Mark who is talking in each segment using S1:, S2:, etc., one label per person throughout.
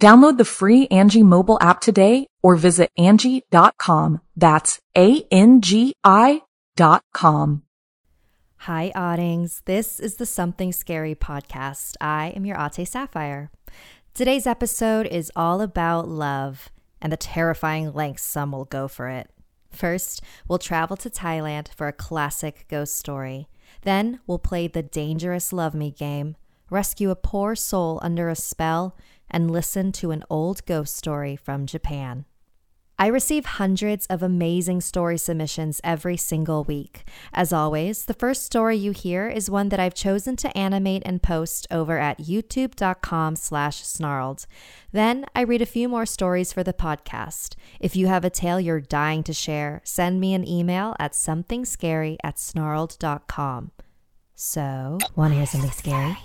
S1: Download the free Angi mobile app today or visit Angi.com. That's A-N-G-I dot com.
S2: Hi, Oddings. This is the Something Scary podcast. I am your Ate Sapphire. Today's episode is all about love and the terrifying lengths some will go for it. First, we'll travel to Thailand for a classic ghost story. Then, we'll play the dangerous love me game, rescue a poor soul under a spell, and listen to an old ghost story from Japan. I receive hundreds of amazing story submissions every single week. As always, the first story you hear is one that I've chosen to animate and post over at youtube.com slash snarled. Then I read a few more stories for the podcast. If you have a tale you're dying to share, send me an email at somethingscary at snarled.com. So, want to hear something scary?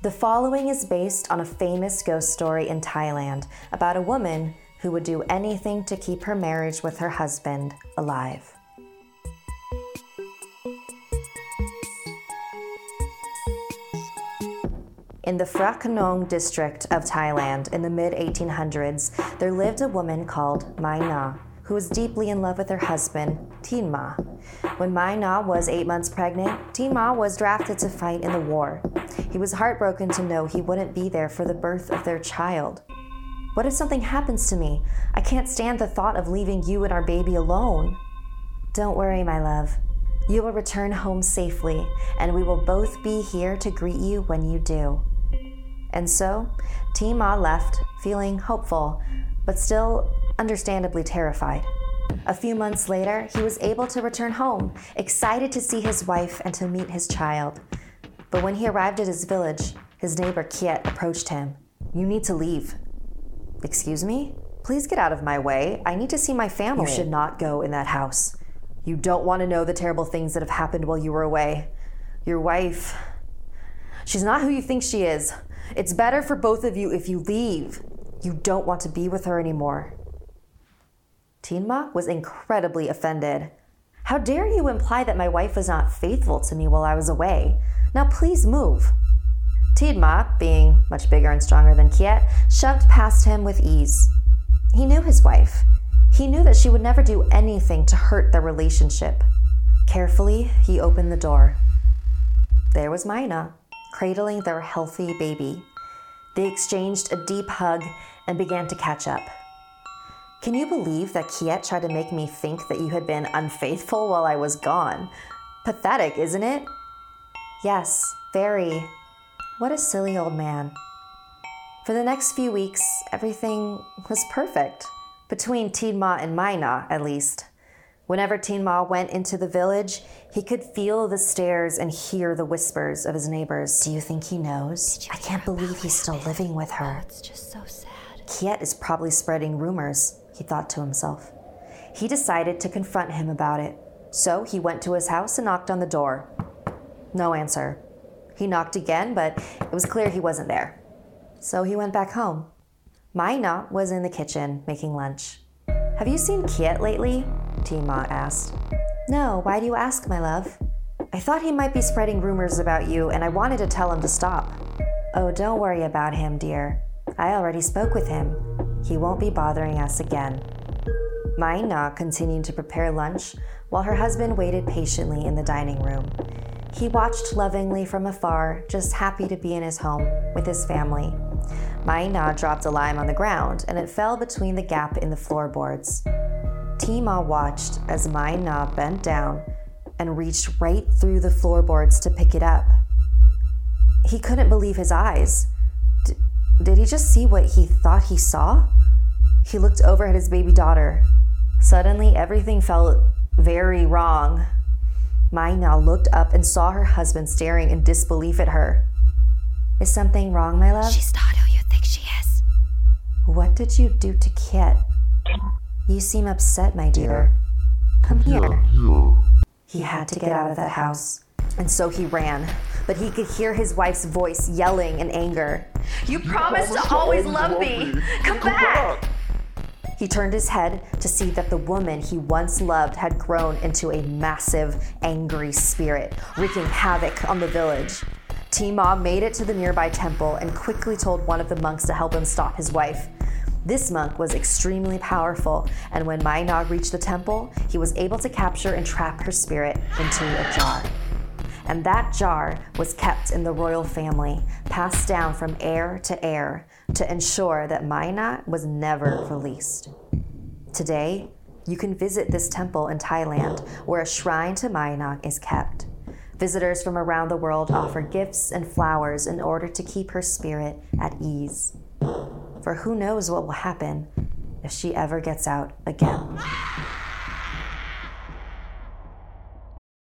S3: The following is based on a famous ghost story in Thailand about a woman who would do anything to keep her marriage with her husband alive. In the Phra Khanong district of Thailand in the mid 1800s, there lived a woman called Mai Na, who was deeply in love with her husband, Tin Ma. When Mai Na was eight months pregnant, Tin Ma was drafted to fight in the war. He was heartbroken to know he wouldn't be there for the birth of their child. What if something happens to me? I can't stand the thought of leaving you and our baby alone. Don't worry, my love. You will return home safely, and we will both be here to greet you when you do. And so, Tin Ma left, feeling hopeful, but still understandably terrified. A few months later, he was able to return home, excited to see his wife and to meet his child. But when he arrived at his village, his neighbor Kiet approached him. You need to leave. Excuse me? Please get out of my way. I need to see my family. You should not go in that house. You don't want to know the terrible things that have happened while you were away. Your wife, she's not who you think she is. It's better for both of you if you leave. You don't want to be with her anymore. Tin Ma was incredibly offended. How dare you imply that my wife was not faithful to me while I was away? Now please move. Tin Ma, being much bigger and stronger than Kiet, shoved past him with ease. He knew his wife. He knew that she would never do anything to hurt their relationship. Carefully, he opened the door. There was Mina, cradling their healthy baby. They exchanged a deep hug and began to catch up. Can you believe that Kiet tried to make me think that you had been unfaithful while I was gone? Pathetic, isn't it? Yes, very. What a silly old man. For the next few weeks, everything was perfect. Between Tin Ma and Mai Na, at least. Whenever Tin Ma went into the village, he could feel the stares and hear the whispers of his neighbors. Do you think he knows? I can't believe he's still living with her.
S2: It's just so sad.
S3: Kiet is probably spreading rumors he thought to himself. He decided to confront him about it, so he went to his house and knocked on the door. No answer. He knocked again, but it was clear he wasn't there. So he went back home. Mai Na was in the kitchen making lunch. Have you seen Kiet lately? Tin Ma asked. No, why do you ask, my love? I thought he might be spreading rumors about you, and I wanted to tell him to stop. Oh, don't worry about him, dear. I already spoke with him. He won't be bothering us again. Mai Na continued to prepare lunch while her husband waited patiently in the dining room. He watched lovingly from afar, just happy to be in his home with his family.
S2: Maina dropped a lime on the ground and it fell between the gap in the floorboards. Tima watched as Maina bent down and reached right through the floorboards to pick it up. He couldn't believe his eyes. D- did he just see what he thought he saw? He looked over at his baby daughter. Suddenly, everything felt very wrong. Maina looked up and saw her husband staring in disbelief at her. Is something wrong, my love?
S3: She's not who you think she is.
S2: What did you do to Kiet? You seem upset, my dear. Come here. He had to get out of that house. And so he ran, but he could hear his wife's voice yelling in anger. You promised to always love me! Come back! He turned his head to see that the woman he once loved had grown into a massive, angry spirit, wreaking havoc on the village. Tima made it to the nearby temple and quickly told one of the monks to help him stop his wife. This monk was extremely powerful, and when Maina reached the temple, he was able to capture and trap her spirit into a jar. And that jar was kept in the royal family, passed down from heir to heir, to ensure that Maina was never released. Today, you can visit this temple in Thailand where a shrine to Maina is kept. Visitors from around the world offer gifts and flowers in order to keep her spirit at ease. For who knows what will happen if she ever gets out again.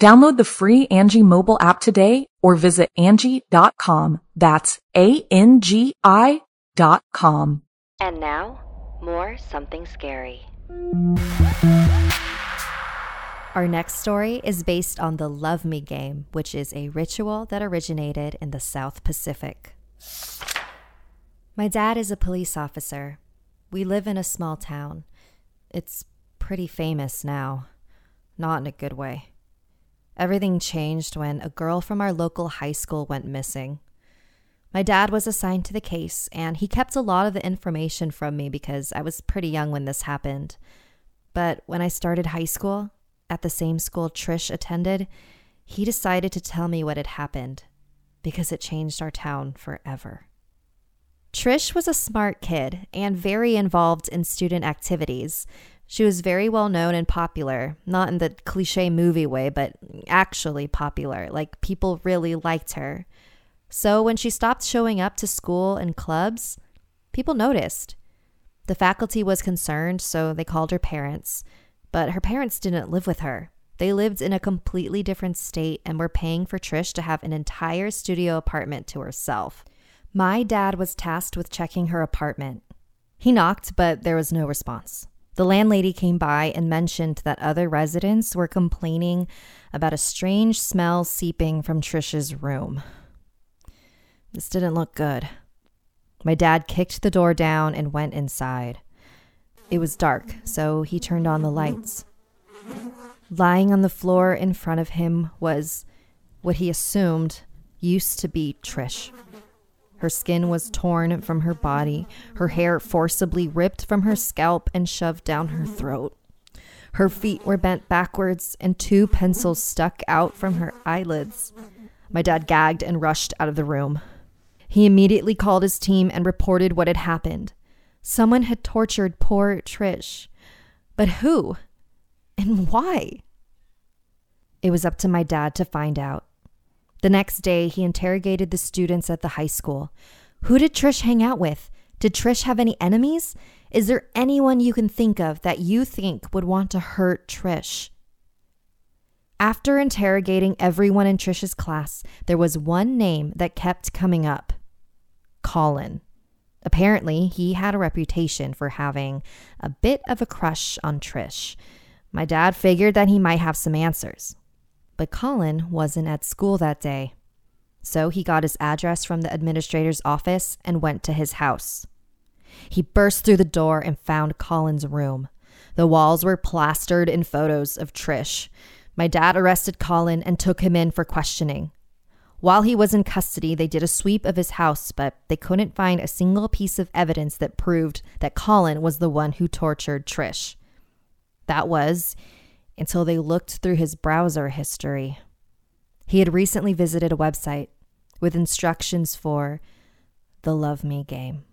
S1: Download the free Angi mobile app today or visit Angi.com. That's A-N-G-I dot com.
S2: And now, more something scary.
S3: Our next story is based on the Love Me game, which is a ritual that originated in the South Pacific. My dad is a police officer. We live in a small town. It's pretty famous now, not in a good way. Everything changed when a girl from our local high school went missing. My dad was assigned to the case, and he kept a lot of the information from me because I was pretty young when this happened. But when I started high school, at the same school Trish attended, he decided to tell me what had happened because it changed our town forever. Trish was a smart kid and very involved in student activities. She was very well known and popular, not in the cliche movie way, but actually popular. Like people really liked her. So when she stopped showing up to school and clubs, people noticed. The faculty was concerned, so they called her parents. But her parents didn't live with her. They lived in a completely different state and were paying for Trish to have an entire studio apartment to herself. My dad was tasked with checking her apartment. He knocked, but there was no response. The landlady came by and mentioned that other residents were complaining about a strange smell seeping from Trish's room. This didn't look good. My dad kicked the door down and went inside. It was dark, so he turned on the lights. Lying on the floor in front of him was what he assumed used to be Trish. Her skin was torn from her body, her hair forcibly ripped from her scalp and shoved down her throat. Her feet were bent backwards, and two pencils stuck out from her eyelids. My dad gagged and rushed out of the room. He immediately called his team and reported what had happened. Someone had tortured poor Trish. But who? And why? It was up to my dad to find out. The next day, he interrogated the students at the high school. Who did Trish hang out with? Did Trish have any enemies? Is there anyone you can think of that you think would want to hurt Trish? After interrogating everyone in Trish's class, there was one name that kept coming up Colin. Apparently, he had a reputation for having a bit of a crush on Trish. My dad figured that he might have some answers. But Colin wasn't at school that day. So he got his address from the administrator's office and went to his house. He burst through the door and found Colin's room. The walls were plastered in photos of Trish. My dad arrested Colin and took him in for questioning. While he was in custody, they did a sweep of his house, but they couldn't find a single piece of evidence that proved that Colin was the one who tortured Trish. That was until they looked through his browser history. He had recently visited a website with instructions for the Love Me game.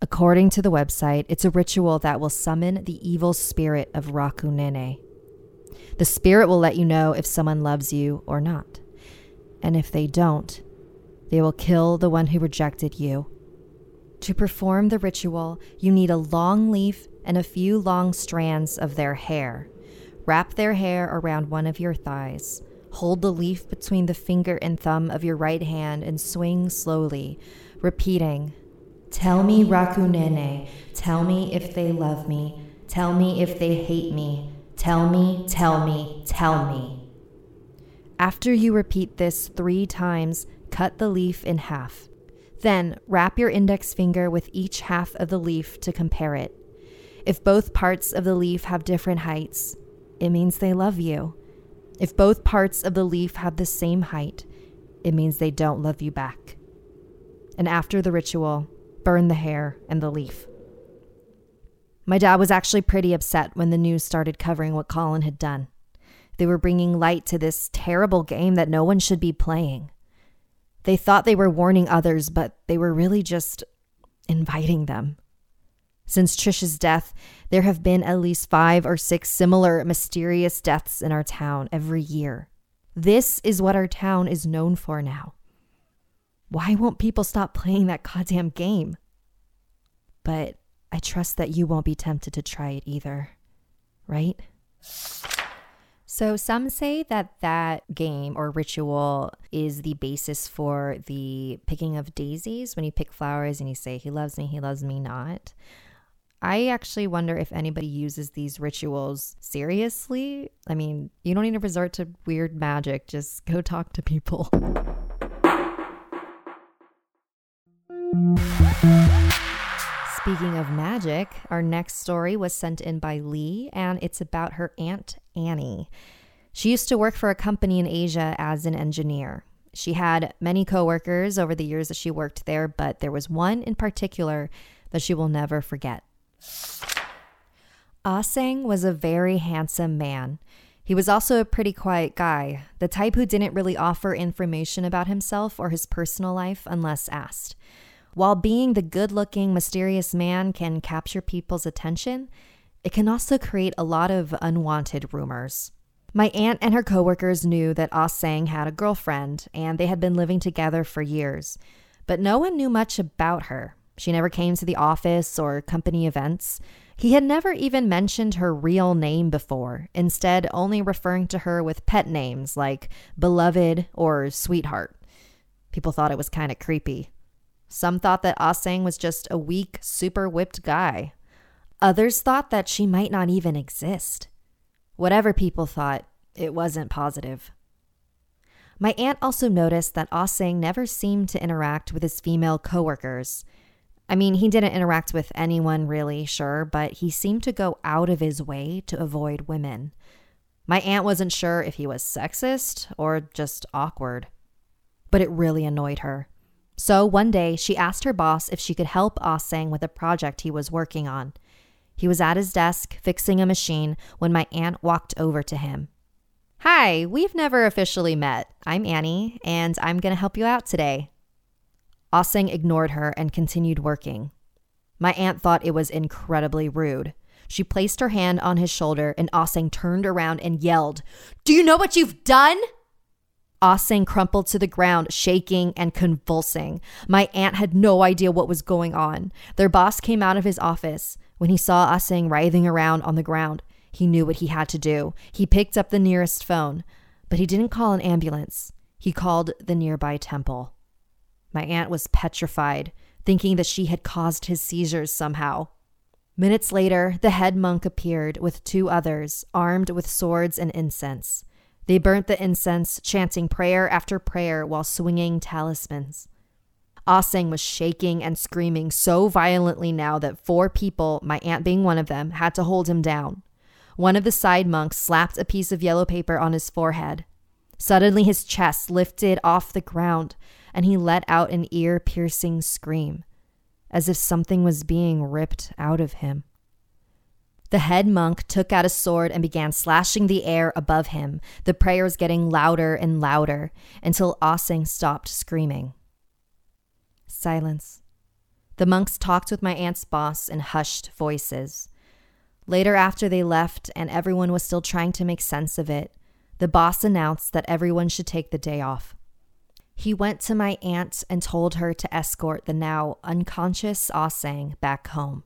S3: According to the website, it's a ritual that will summon the evil spirit of Rakunene. The spirit will let you know if someone loves you or not. And if they don't, they will kill the one who rejected you. To perform the ritual, you need a long leaf and a few long strands of their hair. Wrap their hair around one of your thighs. Hold the leaf between the finger and thumb of your right hand and swing slowly, repeating, Tell me, Rakunene, tell me if they love me, tell me if they hate me, tell me, tell me, tell me. After you repeat this three times, cut the leaf in half. Then wrap your index finger with each half of the leaf to compare it. If both parts of the leaf have different heights, it means they love you. If both parts of the leaf have the same height, it means they don't love you back. And after the ritual, burn the hair and the leaf. My dad was actually pretty upset when the news started covering what Colin had done. They were bringing light to this terrible game that no one should be playing. They thought they were warning others, but they were really just inviting them. Since Trisha's death, there have been at least five or six similar mysterious deaths in our town every year. This is what our town is known for now. Why won't people stop playing that goddamn game? But I trust that you won't be tempted to try it either, right? So, some say that that game or ritual is the basis for the picking of daisies when you pick flowers and you say, He loves me, He loves me not. I actually wonder if anybody uses these rituals seriously. I mean, you don't need to resort to weird magic, just go talk to people. Speaking of magic, our next story was sent in by Lee, and it's about her Aunt Annie. She used to work for a company in Asia as an engineer. She had many coworkers over the years that she worked there, but there was one in particular that she will never forget. Ah was a very handsome man. He was also a pretty quiet guy, the type who didn't really offer information about himself or his personal life unless asked. While being the good looking, mysterious man can capture people's attention, it can also create a lot of unwanted rumors. My aunt and her coworkers knew that ah had a girlfriend, and they had been living together for years. But no one knew much about her. She never came to the office or company events. He had never even mentioned her real name before, instead, only referring to her with pet names like beloved or sweetheart. People thought it was kind of creepy. Some thought that ah was just a weak, super whipped guy. Others thought that she might not even exist. Whatever people thought, it wasn't positive. My aunt also noticed that ah never seemed to interact with his female coworkers. I mean, he didn't interact with anyone really, sure, but he seemed to go out of his way to avoid women. My aunt wasn't sure if he was sexist or just awkward, but it really annoyed her. So one day, she asked her boss if she could help Aseng with a project he was working on. He was at his desk fixing a machine when my aunt walked over to him. Hi, we've never officially met. I'm Annie, and I'm going to help you out today. Aseng ignored her and continued working. My aunt thought it was incredibly rude. She placed her hand on his shoulder, and Aseng turned around and yelled, Do you know what you've done? Aseng crumpled to the ground, shaking and convulsing. My aunt had no idea what was going on. Their boss came out of his office. When he saw Aseng writhing around on the ground, He knew what he had to do. He picked up the nearest phone, but he didn't call an ambulance. He called the nearby temple. My aunt was petrified, thinking that she had caused his seizures somehow. Minutes later, the head monk appeared with two others, armed with swords and incense. They burnt the incense, chanting prayer after prayer while swinging talismans. Ah Aseng was shaking and screaming so violently now that four people, my aunt being one of them, had to hold him down. One of the side monks slapped a piece of yellow paper on his forehead. Suddenly, his chest lifted off the ground, and he let out an ear piercing scream, as if something was being ripped out of him. The head monk took out a sword and began slashing the air above him, the prayers getting louder and louder until Aseng stopped screaming. Silence. The monks talked with my aunt's boss in hushed voices. Later, after they left and everyone was still trying to make sense of it, the boss announced that everyone should take the day off. He went to my aunt and told her to escort the now unconscious ah Aseng back home.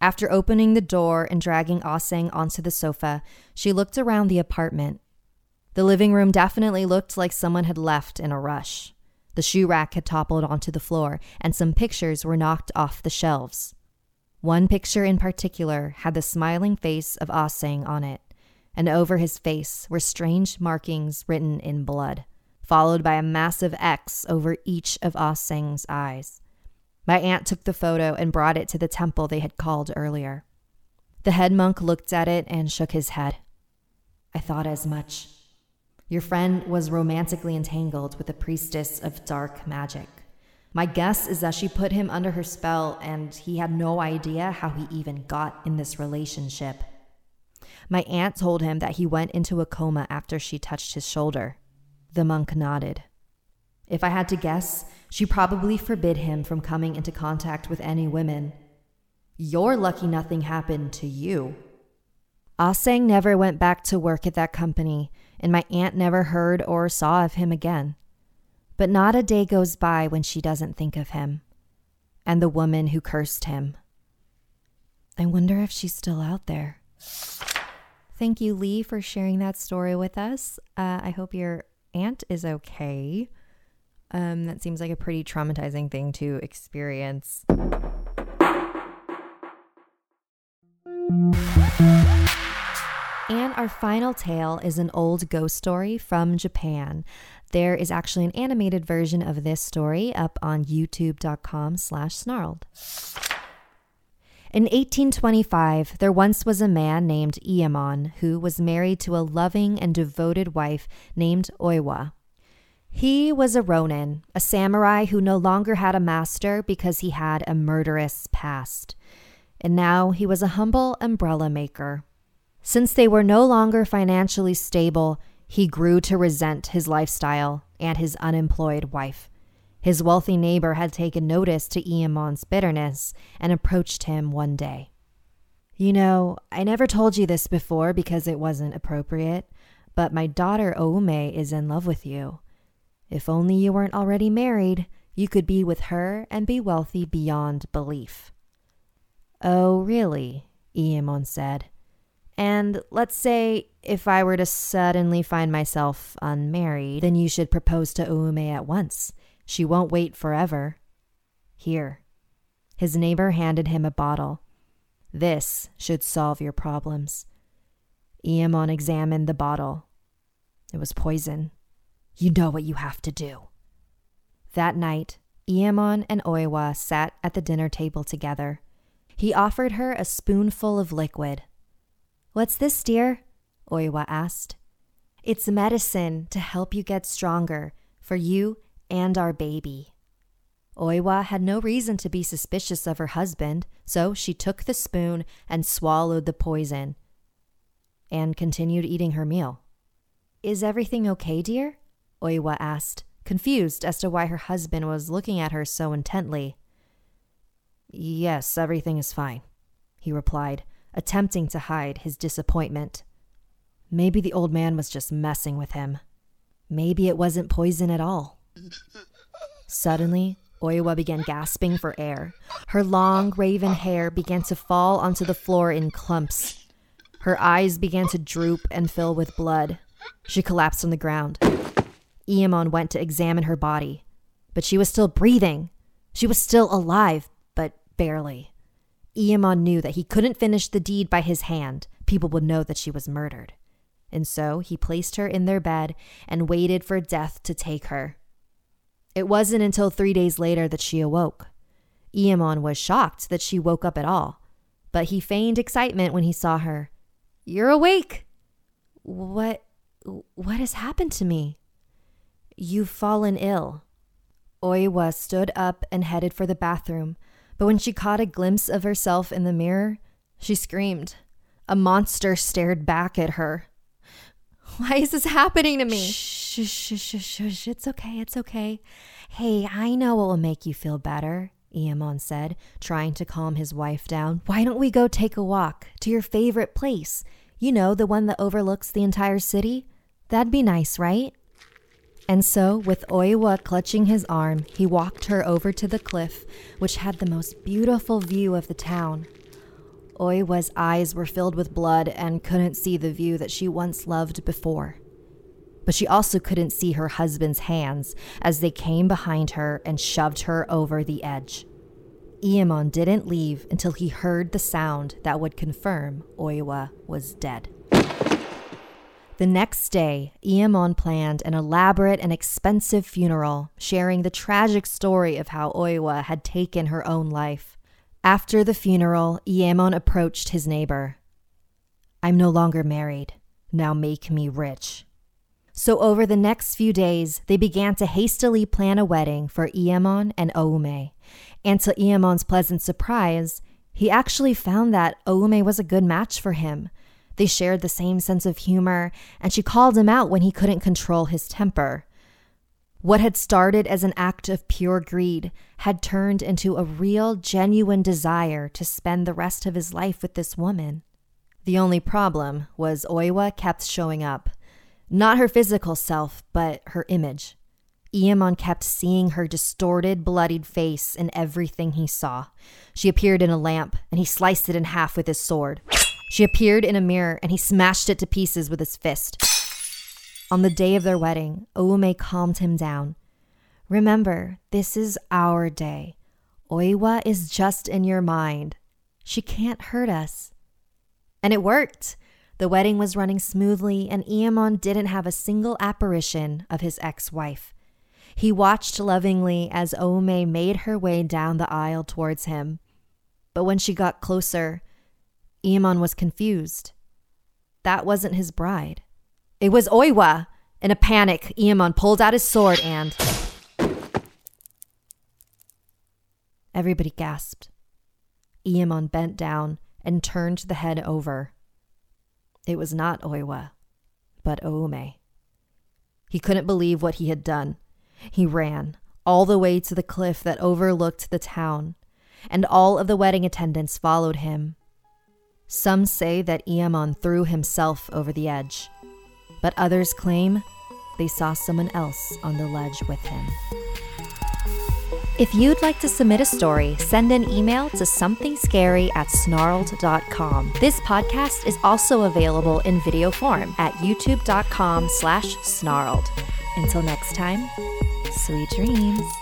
S3: After opening the door and dragging ah Aseng onto the sofa, she looked around the apartment. The living room definitely looked like someone had left in a rush. The shoe rack had toppled onto the floor, and some pictures were knocked off the shelves. One picture in particular had the smiling face of ah Aseng on it, and over his face were strange markings written in blood, followed by a massive X over each of ah Aseng's eyes. My aunt took the photo and brought it to the temple they had called earlier. The head monk looked at it and shook his head. I thought as much. Your friend was romantically entangled with a priestess of dark magic. My guess is that she put him under her spell and he had no idea how he even got in this relationship. My aunt told him that he went into a coma after she touched his shoulder. The monk nodded. If I had to guess, she probably forbid him from coming into contact with any women. You're lucky nothing happened to you. Aseng never went back to work at that company, and my aunt never heard or saw of him again. But not a day goes by when she doesn't think of him and the woman who cursed him. I wonder if she's still out there. Thank you, Lee, for sharing that story with us. Uh, I hope your aunt is okay. Um, that seems like a pretty traumatizing thing to experience. And our final tale is an old ghost story from Japan. There is actually an animated version of this story up on youtube.com slash snarled. In 1825, there once was a man named Iemon who was married to a loving and devoted wife named Oiwa. He was a ronin, a samurai who no longer had a master because he had a murderous past. And now he was a humble umbrella maker. Since they were no longer financially stable, he grew to resent his lifestyle and his unemployed wife. His wealthy neighbor had taken notice to Iemon's bitterness and approached him one day. You know, I never told you this before because it wasn't appropriate, but my daughter Oume is in love with you. If only you weren't already married, you could be with her and be wealthy beyond belief. Oh, really? Iemon said. And let's say if I were to suddenly find myself unmarried, then you should propose to Oume at once. She won't wait forever. Here. His neighbor handed him a bottle. This should solve your problems. Iemon examined the bottle. It was poison. You know what you have to do. That night, Iemon and Oiwa sat at the dinner table together. He offered her a spoonful of liquid. What's this, dear? Oiwa asked. It's medicine to help you get stronger for you and our baby. Oiwa had no reason to be suspicious of her husband, so she took the spoon and swallowed the poison and continued eating her meal. Is everything okay, dear? Oiwa asked, confused as to why her husband was looking at her so intently. Yes, everything is fine, he replied, attempting to hide his disappointment. Maybe the old man was just messing with him. Maybe it wasn't poison at all. Suddenly, Oiwa began gasping for air. Her long raven hair began to fall onto the floor in clumps. Her eyes began to droop and fill with blood. She collapsed on the ground. Iemon went to examine her body, but she was still breathing. She was still alive, but barely. Iemon knew that he couldn't finish the deed by his hand. People would know that she was murdered. And so he placed her in their bed and waited for death to take her. It wasn't until three days later that she awoke. Iemon was shocked that she woke up at all, but he feigned excitement when he saw her. You're awake. What what has happened to me? You've fallen ill. Oiwa stood up and headed for the bathroom, but when she caught a glimpse of herself in the mirror, she screamed. A monster stared back at her. Why is this happening to me? Shh, shh, shh, shh. It's okay. It's okay. Hey, I know what will make you feel better, Iemon said, trying to calm his wife down. Why don't we go take a walk to your favorite place? You know, the one that overlooks the entire city? That'd be nice, right? And so, with Oiwa clutching his arm, he walked her over to the cliff, which had the most beautiful view of the town. Oiwa's eyes were filled with blood and couldn't see the view that she once loved before. But she also couldn't see her husband's hands as they came behind her and shoved her over the edge. Iemon didn't leave until he heard the sound that would confirm Oiwa was dead. The next day, Iemon planned an elaborate and expensive funeral, sharing the tragic story of how Oiwa had taken her own life. After the funeral, Iemon approached his neighbor. I'm no longer married. Now make me rich. So, over the next few days, they began to hastily plan a wedding for Iemon and Oume. And to Iemon's pleasant surprise, he actually found that Oume was a good match for him. They shared the same sense of humor, and she called him out when he couldn't control his temper. What had started as an act of pure greed had turned into a real, genuine desire to spend the rest of his life with this woman. The only problem was Oiwa kept showing up. Not her physical self, but her image. Iemon kept seeing her distorted, bloodied face in everything he saw. She appeared in a lamp, and he sliced it in half with his sword. She appeared in a mirror, and he smashed it to pieces with his fist. On the day of their wedding, Oume calmed him down. Remember, this is our day. Oiwa is just in your mind. She can't hurt us. And it worked. The wedding was running smoothly, and Iemon didn't have a single apparition of his ex wife. He watched lovingly as Oume made her way down the aisle towards him. But when she got closer, Iemon was confused. That wasn't his bride. It was Oiwa. In a panic, Iemon pulled out his sword and. Everybody gasped. Iemon bent down and turned the head over. It was not Oiwa, but Oume. He couldn't believe what he had done. He ran all the way to the cliff that overlooked the town, and all of the wedding attendants followed him. Some say that Iemon threw himself over the edge but others claim they saw someone else on the ledge with him. If you'd like to submit a story, send an email to somethingscary at snarled.com. This podcast is also available in video form at youtube.com slash snarled. Until next time, sweet dreams.